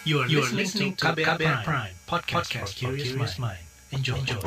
You are, you are listening to KBR, KBR Prime, Prime podcast, podcast for curious mind. Enjoy. Enjoy.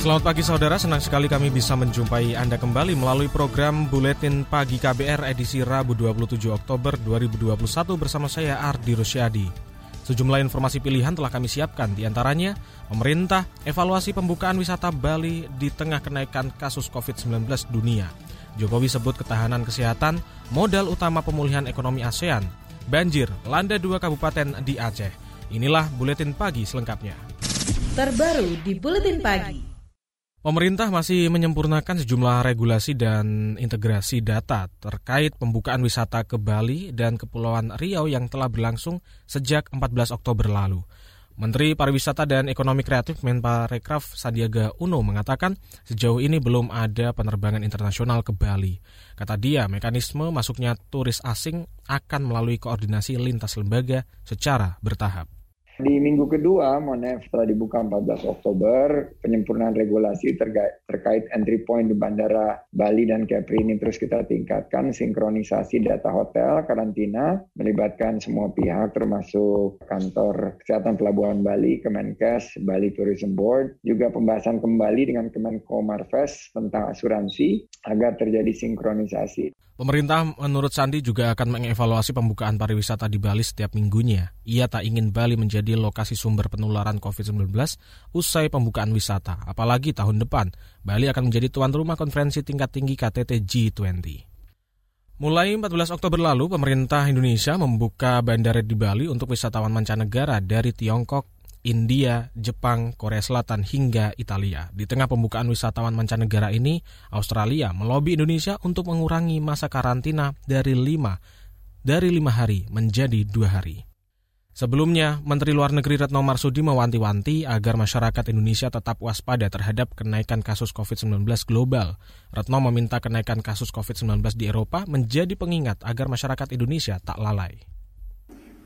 Selamat pagi saudara, senang sekali kami bisa menjumpai Anda kembali melalui program Buletin Pagi KBR edisi Rabu 27 Oktober 2021 bersama saya Ardi Rusyadi. Sejumlah informasi pilihan telah kami siapkan, di antaranya pemerintah evaluasi pembukaan wisata Bali di tengah kenaikan kasus COVID-19 dunia. Jokowi sebut ketahanan kesehatan modal utama pemulihan ekonomi ASEAN. Banjir landa dua kabupaten di Aceh. Inilah Buletin Pagi selengkapnya. Terbaru di Buletin Pagi. Pemerintah masih menyempurnakan sejumlah regulasi dan integrasi data terkait pembukaan wisata ke Bali dan Kepulauan Riau yang telah berlangsung sejak 14 Oktober lalu. Menteri Pariwisata dan Ekonomi Kreatif Menparekraf Sandiaga Uno mengatakan sejauh ini belum ada penerbangan internasional ke Bali. Kata dia, mekanisme masuknya turis asing akan melalui koordinasi lintas lembaga secara bertahap. Di minggu kedua, Monef setelah dibuka 14 Oktober, penyempurnaan regulasi terkait entry point di Bandara Bali dan Kepri ini terus kita tingkatkan, sinkronisasi data hotel, karantina, melibatkan semua pihak termasuk kantor kesehatan pelabuhan Bali, Kemenkes, Bali Tourism Board, juga pembahasan kembali dengan Kemenko Marves tentang asuransi agar terjadi sinkronisasi. Pemerintah menurut Sandi juga akan mengevaluasi pembukaan pariwisata di Bali setiap minggunya. Ia tak ingin Bali menjadi lokasi sumber penularan COVID-19 usai pembukaan wisata. Apalagi tahun depan, Bali akan menjadi tuan rumah konferensi tingkat tinggi KTT G20. Mulai 14 Oktober lalu, pemerintah Indonesia membuka bandara di Bali untuk wisatawan mancanegara dari Tiongkok, India, Jepang, Korea Selatan, hingga Italia. Di tengah pembukaan wisatawan mancanegara ini, Australia melobi Indonesia untuk mengurangi masa karantina dari lima dari lima hari menjadi dua hari. Sebelumnya, Menteri Luar Negeri Retno Marsudi mewanti-wanti agar masyarakat Indonesia tetap waspada terhadap kenaikan kasus COVID-19 global. Retno meminta kenaikan kasus COVID-19 di Eropa menjadi pengingat agar masyarakat Indonesia tak lalai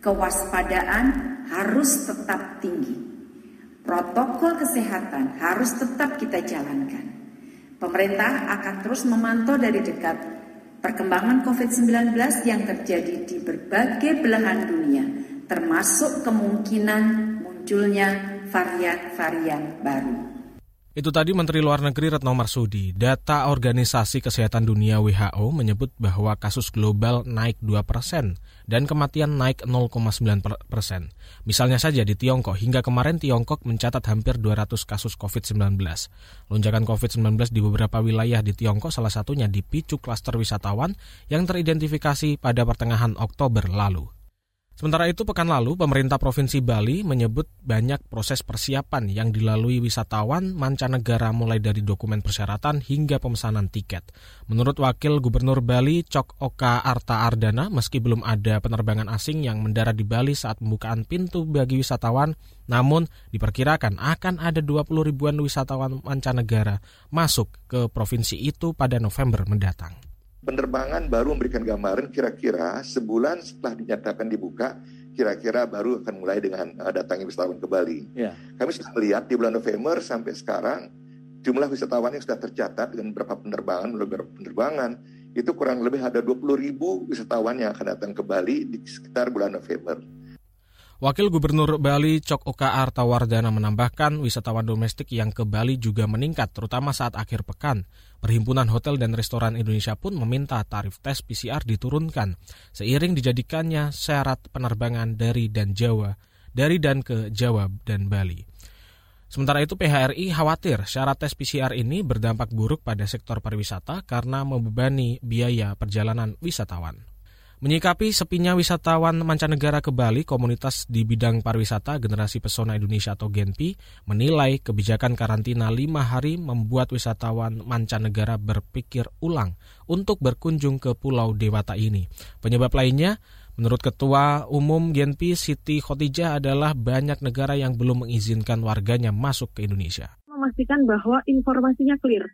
kewaspadaan harus tetap tinggi. Protokol kesehatan harus tetap kita jalankan. Pemerintah akan terus memantau dari dekat perkembangan COVID-19 yang terjadi di berbagai belahan dunia, termasuk kemungkinan munculnya varian-varian baru. Itu tadi Menteri Luar Negeri Retno Marsudi. Data Organisasi Kesehatan Dunia WHO menyebut bahwa kasus global naik 2 persen dan kematian naik 0,9 persen. Misalnya saja di Tiongkok, hingga kemarin Tiongkok mencatat hampir 200 kasus COVID-19. Lonjakan COVID-19 di beberapa wilayah di Tiongkok salah satunya dipicu klaster wisatawan yang teridentifikasi pada pertengahan Oktober lalu. Sementara itu, pekan lalu pemerintah Provinsi Bali menyebut banyak proses persiapan yang dilalui wisatawan mancanegara mulai dari dokumen persyaratan hingga pemesanan tiket. Menurut Wakil Gubernur Bali, Cok Oka Arta Ardana, meski belum ada penerbangan asing yang mendarat di Bali saat pembukaan pintu bagi wisatawan, namun diperkirakan akan ada 20 ribuan wisatawan mancanegara masuk ke provinsi itu pada November mendatang penerbangan baru memberikan gambaran kira-kira sebulan setelah dinyatakan dibuka kira-kira baru akan mulai dengan uh, datangnya wisatawan ke Bali. Ya. Kami sudah melihat di bulan November sampai sekarang jumlah wisatawan yang sudah tercatat dengan berapa penerbangan, beberapa penerbangan itu kurang lebih ada 20 ribu wisatawan yang akan datang ke Bali di sekitar bulan November. Wakil Gubernur Bali Cok Oka Artawardana menambahkan wisatawan domestik yang ke Bali juga meningkat terutama saat akhir pekan. Perhimpunan Hotel dan Restoran Indonesia pun meminta tarif tes PCR diturunkan seiring dijadikannya syarat penerbangan dari dan Jawa, dari dan ke Jawa dan Bali. Sementara itu PHRI khawatir syarat tes PCR ini berdampak buruk pada sektor pariwisata karena membebani biaya perjalanan wisatawan. Menyikapi sepinya wisatawan mancanegara ke Bali, komunitas di bidang pariwisata Generasi Pesona Indonesia atau Genpi menilai kebijakan karantina lima hari membuat wisatawan mancanegara berpikir ulang untuk berkunjung ke Pulau Dewata ini. Penyebab lainnya, menurut Ketua Umum Genpi Siti Khotijah adalah banyak negara yang belum mengizinkan warganya masuk ke Indonesia. Memastikan bahwa informasinya clear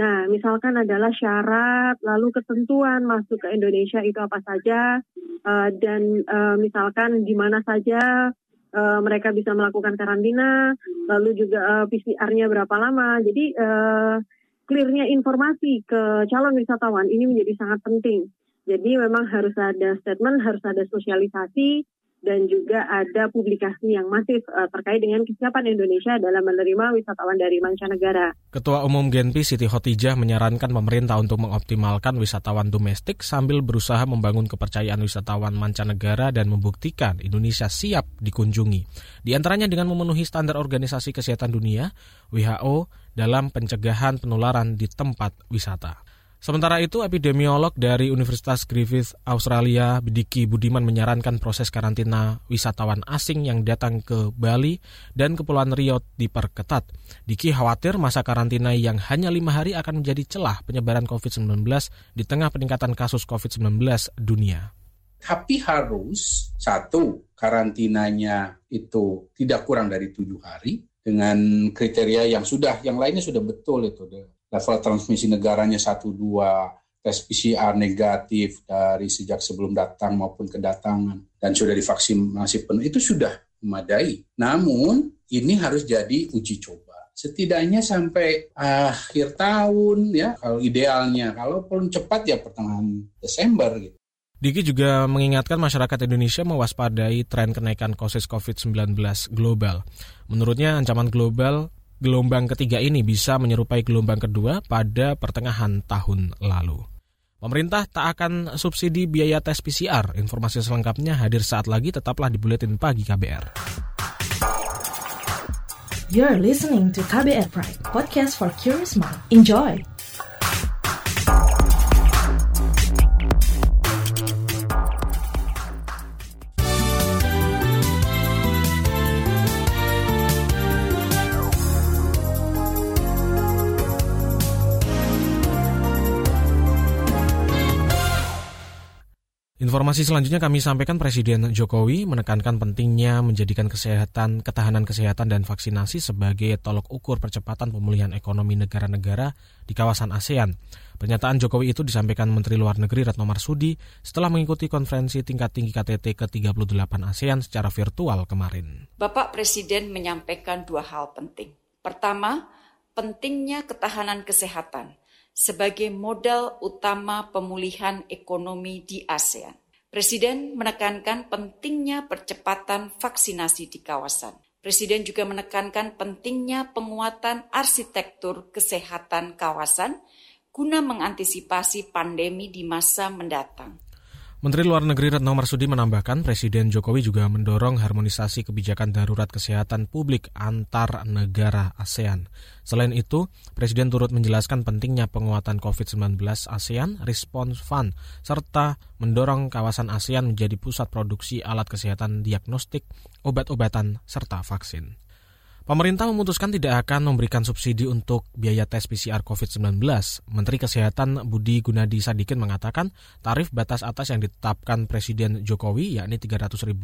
Nah, misalkan adalah syarat, lalu ketentuan masuk ke Indonesia itu apa saja, uh, dan uh, misalkan di mana saja uh, mereka bisa melakukan karantina, lalu juga uh, PCR-nya berapa lama. Jadi uh, clearnya informasi ke calon wisatawan ini menjadi sangat penting. Jadi memang harus ada statement, harus ada sosialisasi, dan juga ada publikasi yang masif uh, terkait dengan kesiapan Indonesia dalam menerima wisatawan dari mancanegara. Ketua Umum Genpi Siti Hotijah menyarankan pemerintah untuk mengoptimalkan wisatawan domestik sambil berusaha membangun kepercayaan wisatawan mancanegara dan membuktikan Indonesia siap dikunjungi. Di antaranya dengan memenuhi standar Organisasi Kesehatan Dunia WHO dalam pencegahan penularan di tempat wisata. Sementara itu, epidemiolog dari Universitas Griffith Australia, Diki Budiman menyarankan proses karantina wisatawan asing yang datang ke Bali dan Kepulauan Riau diperketat. Diki khawatir masa karantina yang hanya lima hari akan menjadi celah penyebaran COVID-19 di tengah peningkatan kasus COVID-19 dunia. Tapi harus, satu, karantinanya itu tidak kurang dari tujuh hari, dengan kriteria yang sudah, yang lainnya sudah betul itu level transmisi negaranya satu dua tes PCR negatif dari sejak sebelum datang maupun kedatangan dan sudah divaksinasi penuh itu sudah memadai. Namun ini harus jadi uji coba. Setidaknya sampai akhir tahun ya kalau idealnya. Kalau perlu cepat ya pertengahan Desember gitu. Diki juga mengingatkan masyarakat Indonesia mewaspadai tren kenaikan kasus COVID-19 global. Menurutnya ancaman global gelombang ketiga ini bisa menyerupai gelombang kedua pada pertengahan tahun lalu. Pemerintah tak akan subsidi biaya tes PCR. Informasi selengkapnya hadir saat lagi, tetaplah di Buletin Pagi KBR. You're listening to KBR Pride, podcast for curious mind. Enjoy! Informasi selanjutnya kami sampaikan Presiden Jokowi menekankan pentingnya menjadikan kesehatan, ketahanan kesehatan dan vaksinasi sebagai tolok ukur percepatan pemulihan ekonomi negara-negara di kawasan ASEAN. Pernyataan Jokowi itu disampaikan Menteri Luar Negeri Retno Marsudi setelah mengikuti konferensi tingkat tinggi KTT ke-38 ASEAN secara virtual kemarin. Bapak Presiden menyampaikan dua hal penting. Pertama, pentingnya ketahanan kesehatan sebagai modal utama pemulihan ekonomi di ASEAN. Presiden menekankan pentingnya percepatan vaksinasi di kawasan. Presiden juga menekankan pentingnya penguatan arsitektur kesehatan kawasan guna mengantisipasi pandemi di masa mendatang. Menteri Luar Negeri Retno Marsudi menambahkan Presiden Jokowi juga mendorong harmonisasi kebijakan darurat kesehatan publik antar negara ASEAN. Selain itu, Presiden turut menjelaskan pentingnya penguatan COVID-19 ASEAN Response Fund, serta mendorong kawasan ASEAN menjadi pusat produksi alat kesehatan diagnostik, obat-obatan, serta vaksin. Pemerintah memutuskan tidak akan memberikan subsidi untuk biaya tes PCR COVID-19. Menteri Kesehatan Budi Gunadi Sadikin mengatakan tarif batas atas yang ditetapkan Presiden Jokowi yakni Rp300.000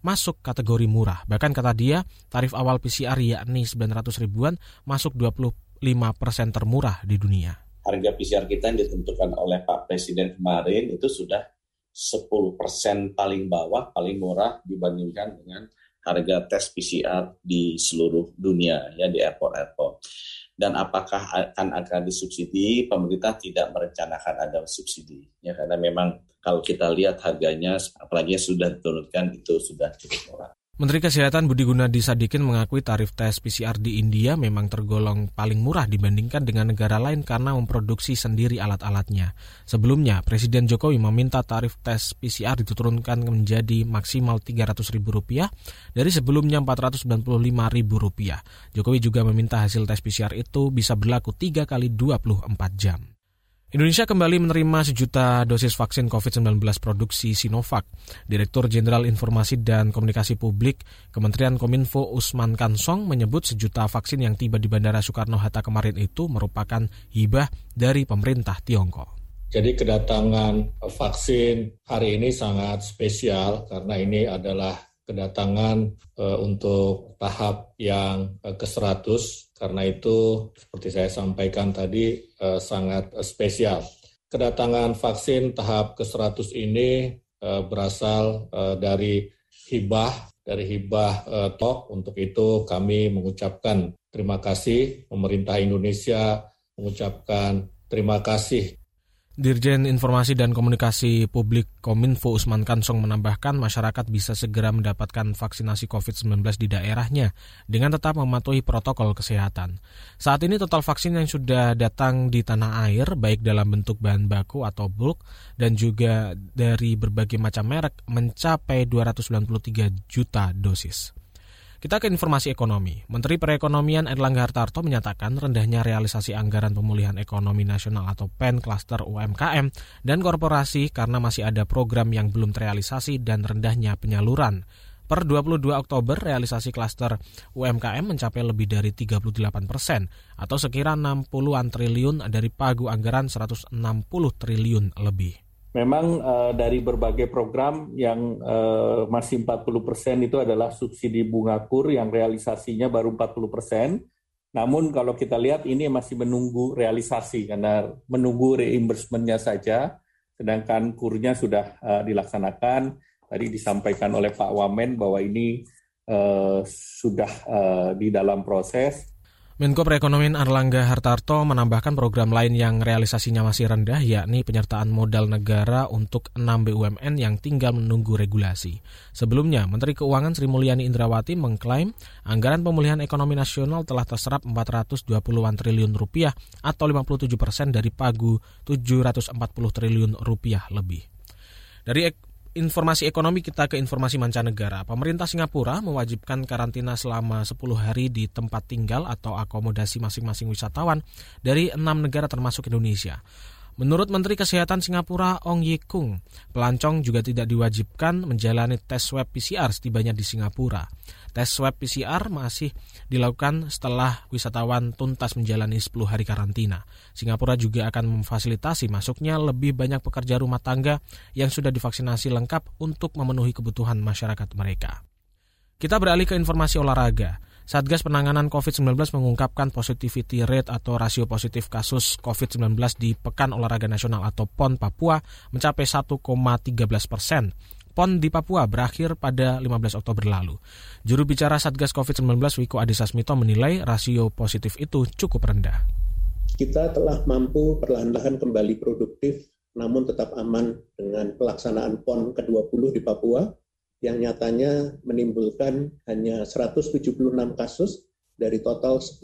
masuk kategori murah. Bahkan kata dia, tarif awal PCR yakni 900 ribuan masuk 25 persen termurah di dunia. Harga PCR kita yang ditentukan oleh Pak Presiden kemarin itu sudah 10 persen paling bawah, paling murah dibandingkan dengan harga tes PCR di seluruh dunia ya di airport-airport. Dan apakah akan akan disubsidi? Pemerintah tidak merencanakan ada subsidi ya karena memang kalau kita lihat harganya apalagi sudah diturunkan itu sudah cukup murah. Menteri Kesehatan Budi Gunadi Sadikin mengakui tarif tes PCR di India memang tergolong paling murah dibandingkan dengan negara lain karena memproduksi sendiri alat-alatnya. Sebelumnya, Presiden Jokowi meminta tarif tes PCR diturunkan menjadi maksimal Rp300.000 dari sebelumnya Rp495.000. Jokowi juga meminta hasil tes PCR itu bisa berlaku 3 kali 24 jam. Indonesia kembali menerima sejuta dosis vaksin COVID-19 produksi Sinovac. Direktur Jenderal Informasi dan Komunikasi Publik Kementerian Kominfo Usman Kansong menyebut sejuta vaksin yang tiba di Bandara Soekarno-Hatta kemarin itu merupakan hibah dari pemerintah Tiongkok. Jadi kedatangan vaksin hari ini sangat spesial karena ini adalah kedatangan uh, untuk tahap yang uh, ke-100 karena itu seperti saya sampaikan tadi uh, sangat uh, spesial. Kedatangan vaksin tahap ke-100 ini uh, berasal uh, dari hibah dari hibah uh, TOK. Untuk itu kami mengucapkan terima kasih pemerintah Indonesia mengucapkan terima kasih Dirjen Informasi dan Komunikasi Publik Kominfo Usman Kansong menambahkan masyarakat bisa segera mendapatkan vaksinasi COVID-19 di daerahnya dengan tetap mematuhi protokol kesehatan. Saat ini total vaksin yang sudah datang di tanah air baik dalam bentuk bahan baku atau bulk dan juga dari berbagai macam merek mencapai 293 juta dosis. Kita ke informasi ekonomi. Menteri Perekonomian Erlangga Hartarto menyatakan rendahnya realisasi anggaran pemulihan ekonomi nasional atau PEN klaster UMKM dan korporasi karena masih ada program yang belum terrealisasi dan rendahnya penyaluran. Per 22 Oktober, realisasi klaster UMKM mencapai lebih dari 38 persen atau sekira 60-an triliun dari pagu anggaran 160 triliun lebih memang uh, dari berbagai program yang uh, masih 40 persen itu adalah subsidi bunga kur yang realisasinya baru 40 persen. Namun kalau kita lihat ini masih menunggu realisasi karena menunggu reimbursementnya saja, sedangkan kurnya sudah uh, dilaksanakan. Tadi disampaikan oleh Pak Wamen bahwa ini uh, sudah uh, di dalam proses Menko Perekonomian Erlangga Hartarto menambahkan program lain yang realisasinya masih rendah yakni penyertaan modal negara untuk 6 BUMN yang tinggal menunggu regulasi. Sebelumnya, Menteri Keuangan Sri Mulyani Indrawati mengklaim anggaran pemulihan ekonomi nasional telah terserap 420-an triliun rupiah atau 57 persen dari pagu 740 triliun rupiah lebih. Dari informasi ekonomi kita ke informasi mancanegara. Pemerintah Singapura mewajibkan karantina selama 10 hari di tempat tinggal atau akomodasi masing-masing wisatawan dari enam negara termasuk Indonesia. Menurut Menteri Kesehatan Singapura Ong Ye Kung, pelancong juga tidak diwajibkan menjalani tes swab PCR setibanya di Singapura. Tes swab PCR masih dilakukan setelah wisatawan tuntas menjalani 10 hari karantina. Singapura juga akan memfasilitasi masuknya lebih banyak pekerja rumah tangga yang sudah divaksinasi lengkap untuk memenuhi kebutuhan masyarakat mereka. Kita beralih ke informasi olahraga. Satgas Penanganan COVID-19 mengungkapkan positivity rate atau rasio positif kasus COVID-19 di Pekan Olahraga Nasional atau PON Papua mencapai 1,13 persen. PON di Papua berakhir pada 15 Oktober lalu. Juru bicara Satgas COVID-19 Wiko Adisasmito menilai rasio positif itu cukup rendah. Kita telah mampu perlahan-lahan kembali produktif namun tetap aman dengan pelaksanaan PON ke-20 di Papua yang nyatanya menimbulkan hanya 176 kasus dari total 10.000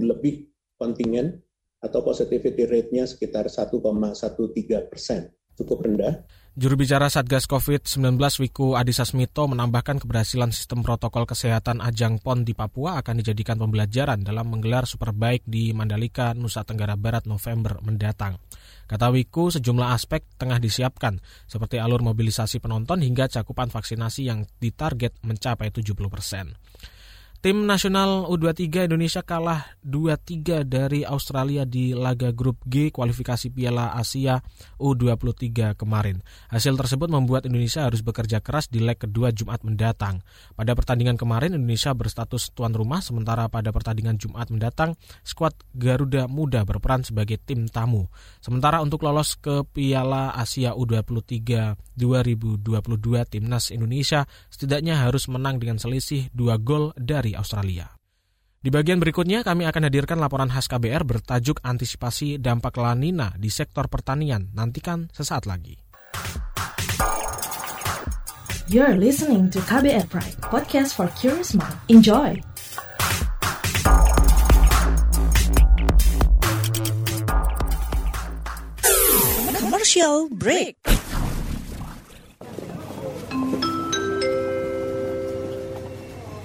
lebih kontingen atau positivity rate-nya sekitar 1,13 persen, cukup rendah. Juru bicara Satgas COVID-19 Wiku Adhisa Smito menambahkan keberhasilan sistem protokol kesehatan ajang PON di Papua akan dijadikan pembelajaran dalam menggelar Superbike di Mandalika, Nusa Tenggara Barat November mendatang. Kata Wiku, sejumlah aspek tengah disiapkan, seperti alur mobilisasi penonton hingga cakupan vaksinasi yang ditarget mencapai 70 persen. Tim nasional U23 Indonesia kalah 2-3 dari Australia di laga grup G kualifikasi Piala Asia U23 kemarin. Hasil tersebut membuat Indonesia harus bekerja keras di leg kedua Jumat mendatang. Pada pertandingan kemarin Indonesia berstatus tuan rumah sementara pada pertandingan Jumat mendatang skuad Garuda Muda berperan sebagai tim tamu. Sementara untuk lolos ke Piala Asia U23 2022 timnas Indonesia setidaknya harus menang dengan selisih 2 gol dari Australia. Di bagian berikutnya kami akan hadirkan laporan khas KBR bertajuk antisipasi dampak lanina di sektor pertanian. Nantikan sesaat lagi. You're listening to KBR Pride, podcast for curious mind. Enjoy! Commercial break.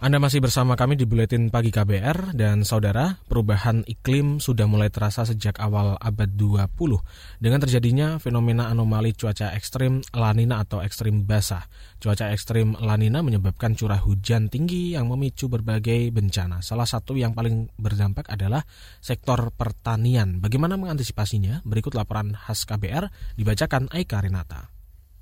Anda masih bersama kami di Buletin Pagi KBR dan saudara, perubahan iklim sudah mulai terasa sejak awal abad 20 dengan terjadinya fenomena anomali cuaca ekstrim lanina atau ekstrim basah. Cuaca ekstrim lanina menyebabkan curah hujan tinggi yang memicu berbagai bencana. Salah satu yang paling berdampak adalah sektor pertanian. Bagaimana mengantisipasinya? Berikut laporan khas KBR dibacakan Aika Renata.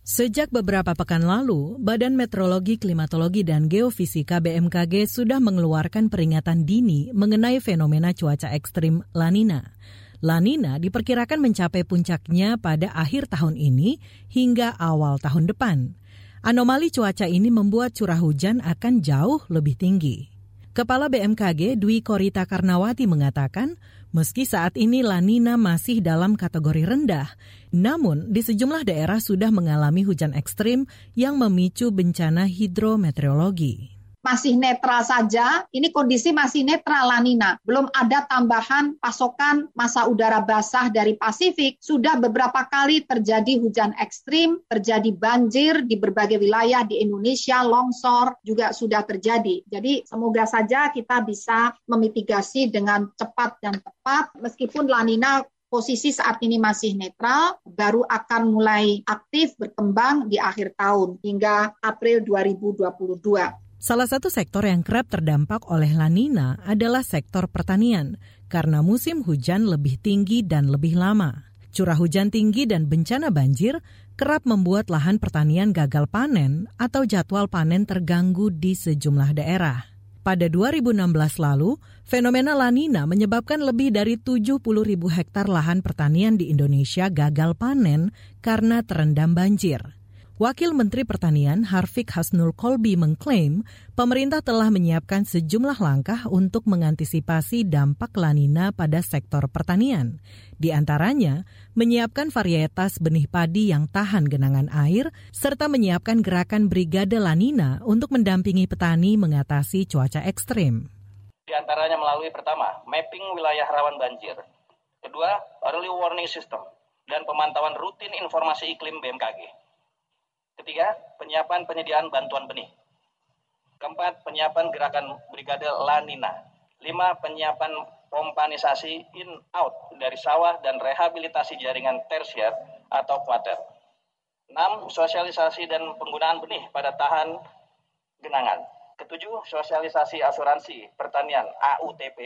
Sejak beberapa pekan lalu, Badan Meteorologi, Klimatologi, dan Geofisika BMKG sudah mengeluarkan peringatan dini mengenai fenomena cuaca ekstrim La Nina. La Nina diperkirakan mencapai puncaknya pada akhir tahun ini hingga awal tahun depan. Anomali cuaca ini membuat curah hujan akan jauh lebih tinggi. Kepala BMKG Dwi Korita Karnawati mengatakan, Meski saat ini La Nina masih dalam kategori rendah, namun di sejumlah daerah sudah mengalami hujan ekstrim yang memicu bencana hidrometeorologi masih netral saja. Ini kondisi masih netral lanina. Belum ada tambahan pasokan masa udara basah dari Pasifik. Sudah beberapa kali terjadi hujan ekstrim, terjadi banjir di berbagai wilayah di Indonesia, longsor juga sudah terjadi. Jadi semoga saja kita bisa memitigasi dengan cepat dan tepat meskipun lanina posisi saat ini masih netral, baru akan mulai aktif berkembang di akhir tahun hingga April 2022. Salah satu sektor yang kerap terdampak oleh La Nina adalah sektor pertanian, karena musim hujan lebih tinggi dan lebih lama. Curah hujan tinggi dan bencana banjir kerap membuat lahan pertanian gagal panen atau jadwal panen terganggu di sejumlah daerah. Pada 2016 lalu, fenomena La Nina menyebabkan lebih dari 70 ribu hektar lahan pertanian di Indonesia gagal panen karena terendam banjir. Wakil Menteri Pertanian Harfik Hasnul Kolbi mengklaim pemerintah telah menyiapkan sejumlah langkah untuk mengantisipasi dampak lanina pada sektor pertanian. Di antaranya, menyiapkan varietas benih padi yang tahan genangan air, serta menyiapkan gerakan Brigade Lanina untuk mendampingi petani mengatasi cuaca ekstrim. Di antaranya melalui pertama, mapping wilayah rawan banjir. Kedua, early warning system dan pemantauan rutin informasi iklim BMKG. Ketiga, penyiapan penyediaan bantuan benih. Keempat, penyiapan gerakan Brigade Lanina. Lima, penyiapan pompanisasi in-out dari sawah dan rehabilitasi jaringan tersier atau kuater. Enam, sosialisasi dan penggunaan benih pada tahan genangan. Ketujuh, sosialisasi asuransi pertanian AUTP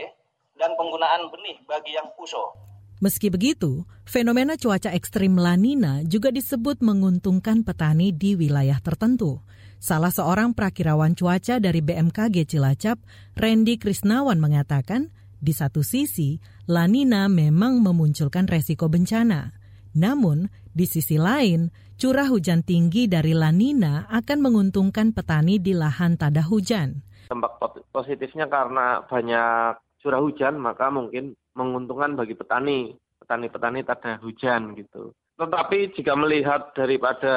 dan penggunaan benih bagi yang puso Meski begitu, fenomena cuaca ekstrim La Nina juga disebut menguntungkan petani di wilayah tertentu. Salah seorang prakirawan cuaca dari BMKG Cilacap, Randy Krisnawan mengatakan, di satu sisi, La Nina memang memunculkan resiko bencana. Namun, di sisi lain, curah hujan tinggi dari La Nina akan menguntungkan petani di lahan tada hujan. Dampak positifnya karena banyak curah hujan, maka mungkin menguntungkan bagi petani, petani-petani tada hujan gitu. Tetapi jika melihat daripada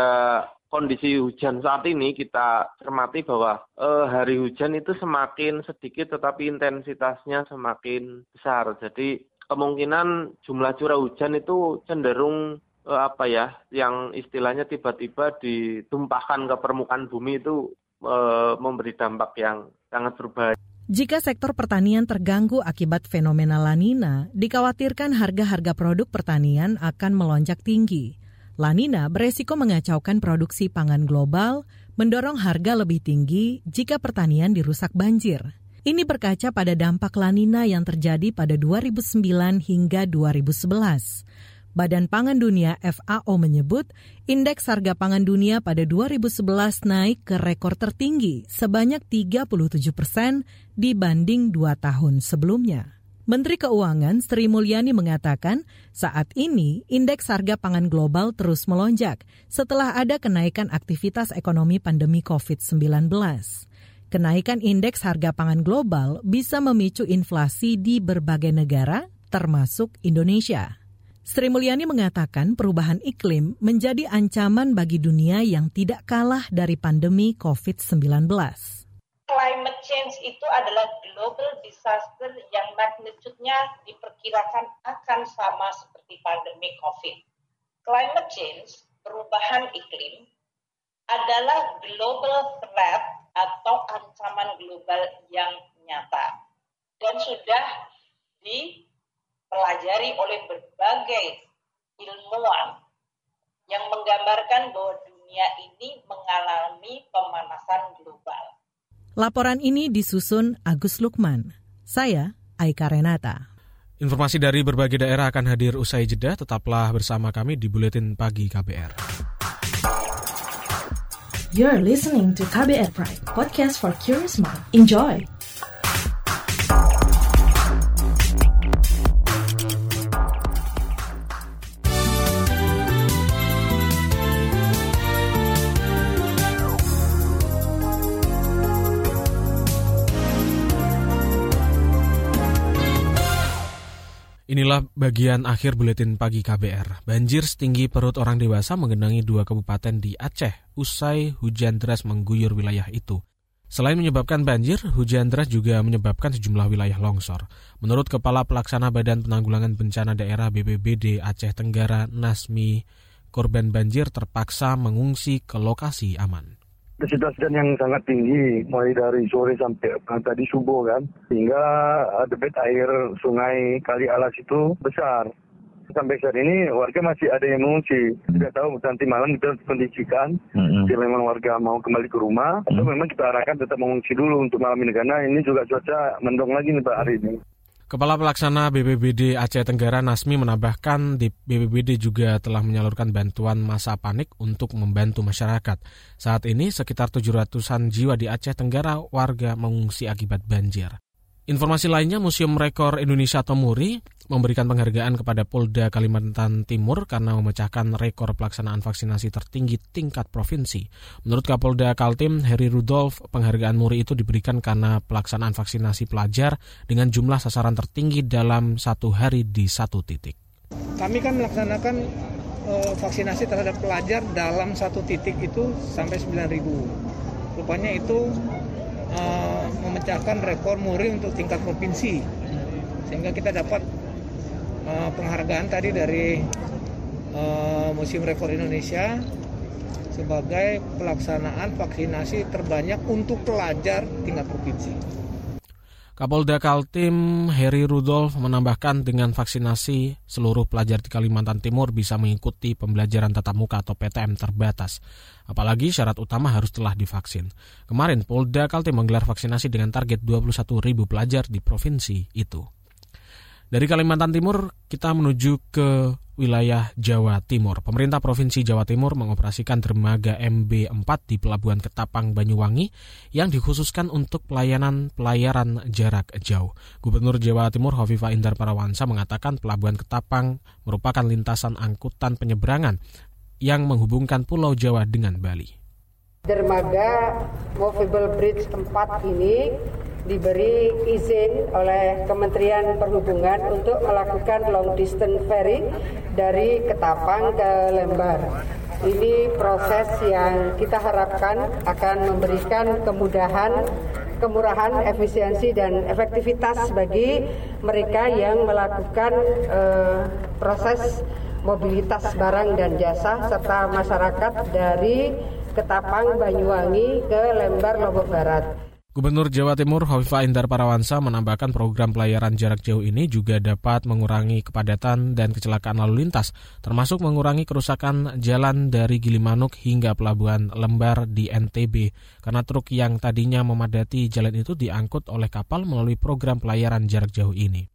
kondisi hujan saat ini kita cermati bahwa eh, hari hujan itu semakin sedikit tetapi intensitasnya semakin besar. Jadi kemungkinan jumlah curah hujan itu cenderung eh, apa ya yang istilahnya tiba-tiba ditumpahkan ke permukaan bumi itu eh, memberi dampak yang sangat berbahaya. Jika sektor pertanian terganggu akibat fenomena lanina, dikhawatirkan harga-harga produk pertanian akan melonjak tinggi. Lanina beresiko mengacaukan produksi pangan global, mendorong harga lebih tinggi jika pertanian dirusak banjir. Ini berkaca pada dampak lanina yang terjadi pada 2009 hingga 2011. Badan Pangan Dunia FAO menyebut indeks harga pangan dunia pada 2011 naik ke rekor tertinggi sebanyak 37 persen dibanding dua tahun sebelumnya. Menteri Keuangan Sri Mulyani mengatakan saat ini indeks harga pangan global terus melonjak setelah ada kenaikan aktivitas ekonomi pandemi COVID-19. Kenaikan indeks harga pangan global bisa memicu inflasi di berbagai negara termasuk Indonesia. Sri Mulyani mengatakan perubahan iklim menjadi ancaman bagi dunia yang tidak kalah dari pandemi COVID-19. Climate change itu adalah global disaster yang magnitude-nya diperkirakan akan sama seperti pandemi COVID. Climate change, perubahan iklim, adalah global threat atau ancaman global yang nyata dan sudah dipelajari oleh berbagai ilmuwan yang menggambarkan bahwa dunia ini mengalami pemanasan global. Laporan ini disusun Agus Lukman. Saya Aika Renata. Informasi dari berbagai daerah akan hadir usai jeda. Tetaplah bersama kami di Buletin Pagi KBR. You're listening to KBR Pride, podcast for curious mind. Enjoy! Inilah bagian akhir buletin pagi KBR. Banjir setinggi perut orang dewasa menggenangi dua kabupaten di Aceh usai hujan deras mengguyur wilayah itu. Selain menyebabkan banjir, hujan deras juga menyebabkan sejumlah wilayah longsor. Menurut Kepala Pelaksana Badan Penanggulangan Bencana Daerah BPBD Aceh Tenggara Nasmi, korban banjir terpaksa mengungsi ke lokasi aman intensitas hujan yang sangat tinggi mulai dari sore sampai tadi subuh kan sehingga debit air sungai Kali Alas itu besar sampai saat ini warga masih ada yang mengungsi. Tidak tahu nanti malam kita kondisikan mm-hmm. jika memang warga mau kembali ke rumah mm-hmm. atau memang kita arahkan tetap mengungsi dulu untuk malam ini karena ini juga cuaca mendung lagi nih Pak hari ini. Kepala Pelaksana BPBD Aceh Tenggara Nasmi menambahkan di BPBD juga telah menyalurkan bantuan masa panik untuk membantu masyarakat. Saat ini sekitar 700-an jiwa di Aceh Tenggara warga mengungsi akibat banjir. Informasi lainnya, Museum Rekor Indonesia atau MURI memberikan penghargaan kepada Polda Kalimantan Timur karena memecahkan rekor pelaksanaan vaksinasi tertinggi tingkat provinsi. Menurut Kapolda Kaltim, Heri Rudolf, penghargaan MURI itu diberikan karena pelaksanaan vaksinasi pelajar dengan jumlah sasaran tertinggi dalam satu hari di satu titik. Kami kan melaksanakan uh, vaksinasi terhadap pelajar dalam satu titik itu sampai 9.000. Rupanya itu uh, memecahkan rekor muri untuk tingkat provinsi sehingga kita dapat uh, penghargaan tadi dari uh, Museum Rekor Indonesia sebagai pelaksanaan vaksinasi terbanyak untuk pelajar tingkat provinsi. Kapolda Kaltim Heri Rudolf menambahkan dengan vaksinasi seluruh pelajar di Kalimantan Timur bisa mengikuti pembelajaran tatap muka atau PTM terbatas. Apalagi syarat utama harus telah divaksin. Kemarin Polda Kaltim menggelar vaksinasi dengan target 21 ribu pelajar di provinsi itu. Dari Kalimantan Timur kita menuju ke wilayah Jawa Timur. Pemerintah Provinsi Jawa Timur mengoperasikan dermaga MB4 di Pelabuhan Ketapang Banyuwangi yang dikhususkan untuk pelayanan pelayaran jarak jauh. Gubernur Jawa Timur Hovifa Indar Parawansa mengatakan Pelabuhan Ketapang merupakan lintasan angkutan penyeberangan yang menghubungkan Pulau Jawa dengan Bali. Dermaga Movable Bridge 4 ini diberi izin oleh Kementerian Perhubungan untuk melakukan long distance ferry dari Ketapang ke Lembar. Ini proses yang kita harapkan akan memberikan kemudahan, kemurahan, efisiensi dan efektivitas bagi mereka yang melakukan uh, proses mobilitas barang dan jasa serta masyarakat dari Ketapang, Banyuwangi ke Lembar, Lombok Barat. Gubernur Jawa Timur Hovifah Indar Parawansa menambahkan program pelayaran jarak jauh ini juga dapat mengurangi kepadatan dan kecelakaan lalu lintas, termasuk mengurangi kerusakan jalan dari Gilimanuk hingga pelabuhan Lembar di NTB, karena truk yang tadinya memadati jalan itu diangkut oleh kapal melalui program pelayaran jarak jauh ini.